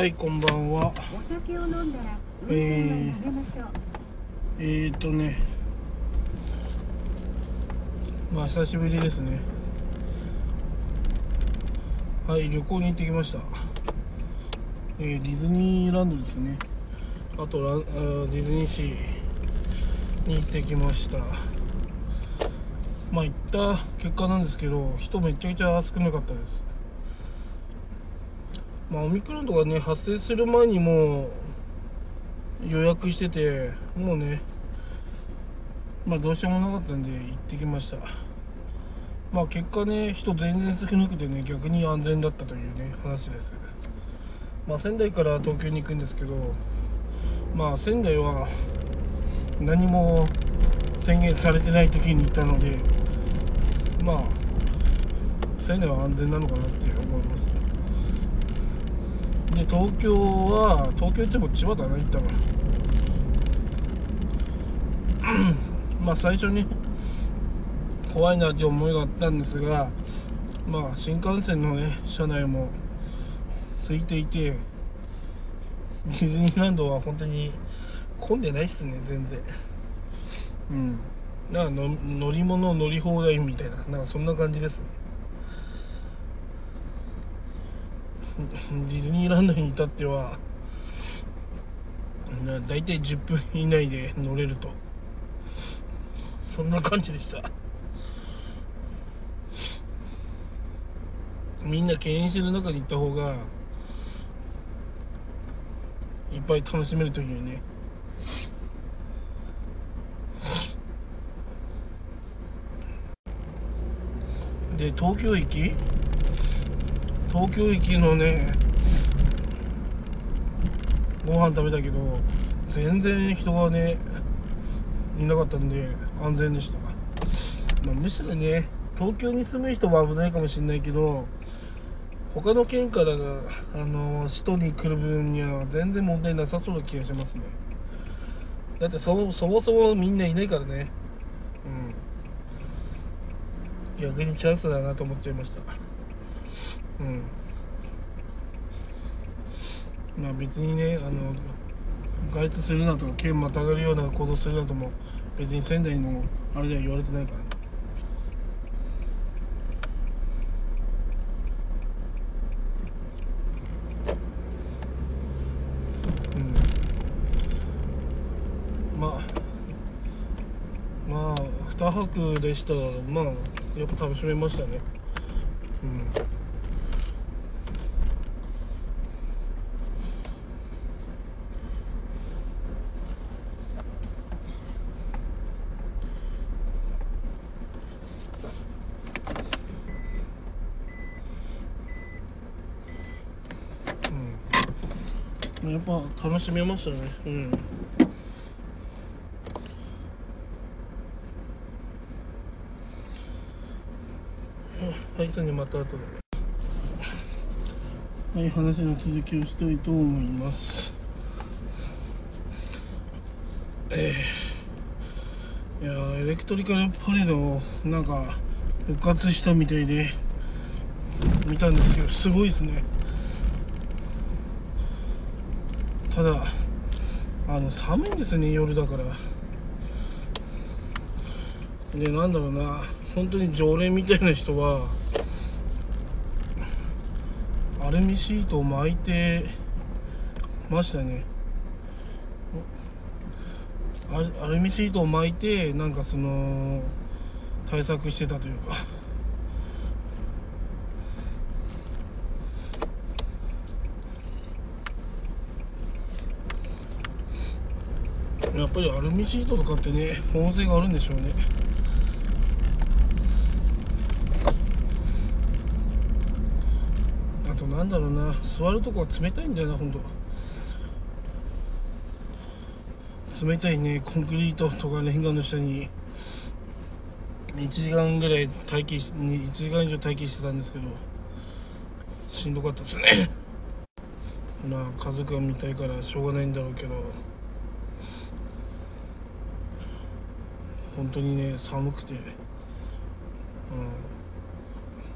はい、こんばんは。えー。えーとね、まあ久しぶりですね。はい、旅行に行ってきました。えーディズニーランドですね。あとラあディズニーシーに行ってきました。まあ行った結果なんですけど、人めちゃくちゃ少なかったです。まあオミクロンとかね発生する前にもう予約しててもうねまあどうしようもなかったんで行ってきました。まあ結果ね人全然少なくてね逆に安全だったというね話です。まあ仙台から東京に行くんですけどまあ仙台は何も宣言されてない時に行ったのでまあ仙台は安全なのかなって思いますで東京は東京行っても千葉だな行ったの。まあ最初に怖いなって思いがあったんですがまあ新幹線のね車内も空いていてディズニーランドは本当に混んでないっすね全然。うん。だか乗り物乗り放題みたいななんかそんな感じですね。ディズニーランドに至っては大体10分以内で乗れると。そんな感じでした。みんな敬遠してる中に行った方がいっぱい楽しめるというね。で東京駅？東京駅のねご飯食べたけど全然人がねいなかったんで安全でした、まあ、むしろね東京に住む人は危ないかもしれないけど他の県からあの首都に来る分には全然問題なさそうな気がしますね。だってそそもそもみんないないからね。うん。逆にチャンスだなと思っちゃいました。うん。まあ別にねあの外出するなとか県またがるような行動するなとも別に仙台のあれでは言われてないからまあまあ2泊でしたまあやっぱ楽しめましたね。うんうんやっぱ楽しめましたね。うん。はいそれでまた後で。はい話の続きをしたいと思います。えー、いやーエレクトリカルパレードなんか復活したみたいで見たんですけどすごいですねただあの寒いんですね夜だから。でなんだろうな本当に常連みたいな人はアルミシートを巻いてましたね。アルアルミシートを巻いてなんかその対策してたというか。やっぱりアルミシートとかってね保温性があるんでしょうね。あとなんだろうな座るとこは冷たいんだよなほんと。冷たいねコンクリートとかレンガの下に。1時間ぐらい待機し1時間以上待機してたんですけどしんどかったですね。まあ家族が見たいからしょうがないんだろうけど。本当にね寒くて、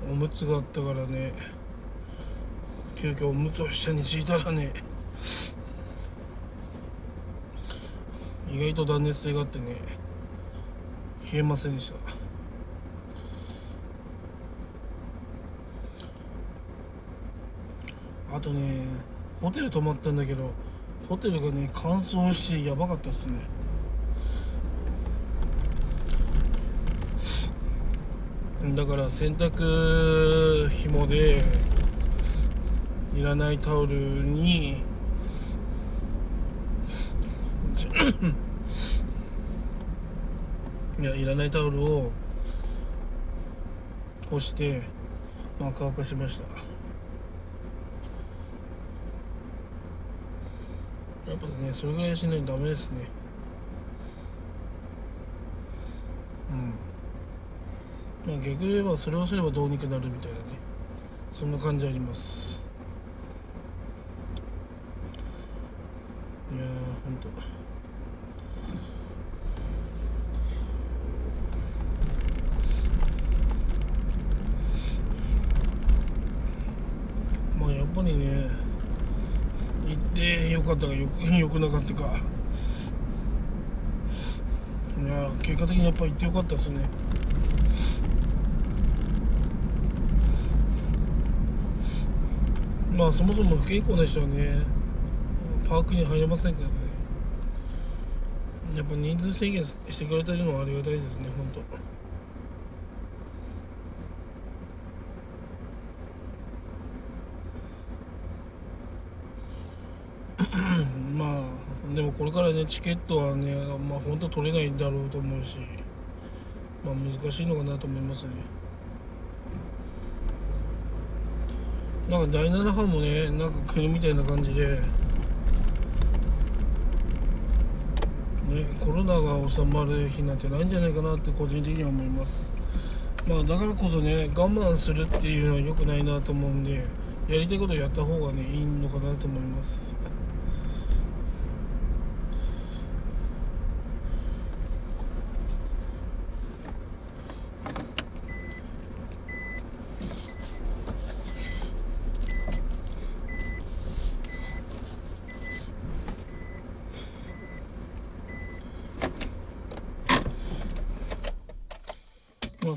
うん、おむつがあったからね急遽おむつを下に敷いたらね意外と断熱性があってね冷えませんでした。あとねホテル泊まったんだけどホテルがね乾燥してやばかったですね。だから洗濯紐でいらないタオルにいやいらないタオルを干してまあ乾かしました。やっぱねそれぐらいしないとダメですねうんまあ逆に言えばそれをすればどうにかなるみたいなね。そんな感じあります。いやーほんと。まあやっぱりね行ってよかったかよく よくなかったか。いや結果的にやっぱ行ってよかったですね。まあそもそも不健康な人はね。パークに入れませんからね。やっぱ人数制限してくれてるのはありがたいですね本当。まあでもこれからねチケットはねまあ本当取れないんだろうと思うしまあ難しいのかなと思いますね。なんか第7波もねなんか来るみたいな感じで。ねコロナが収まる日なんてないんじゃないかなって個人的には思います。まあだからこそね我慢するっていうのは良くないなと思うんでやりたいことやった方がねいいのかなと思います。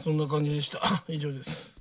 そんな感じでした。以上です。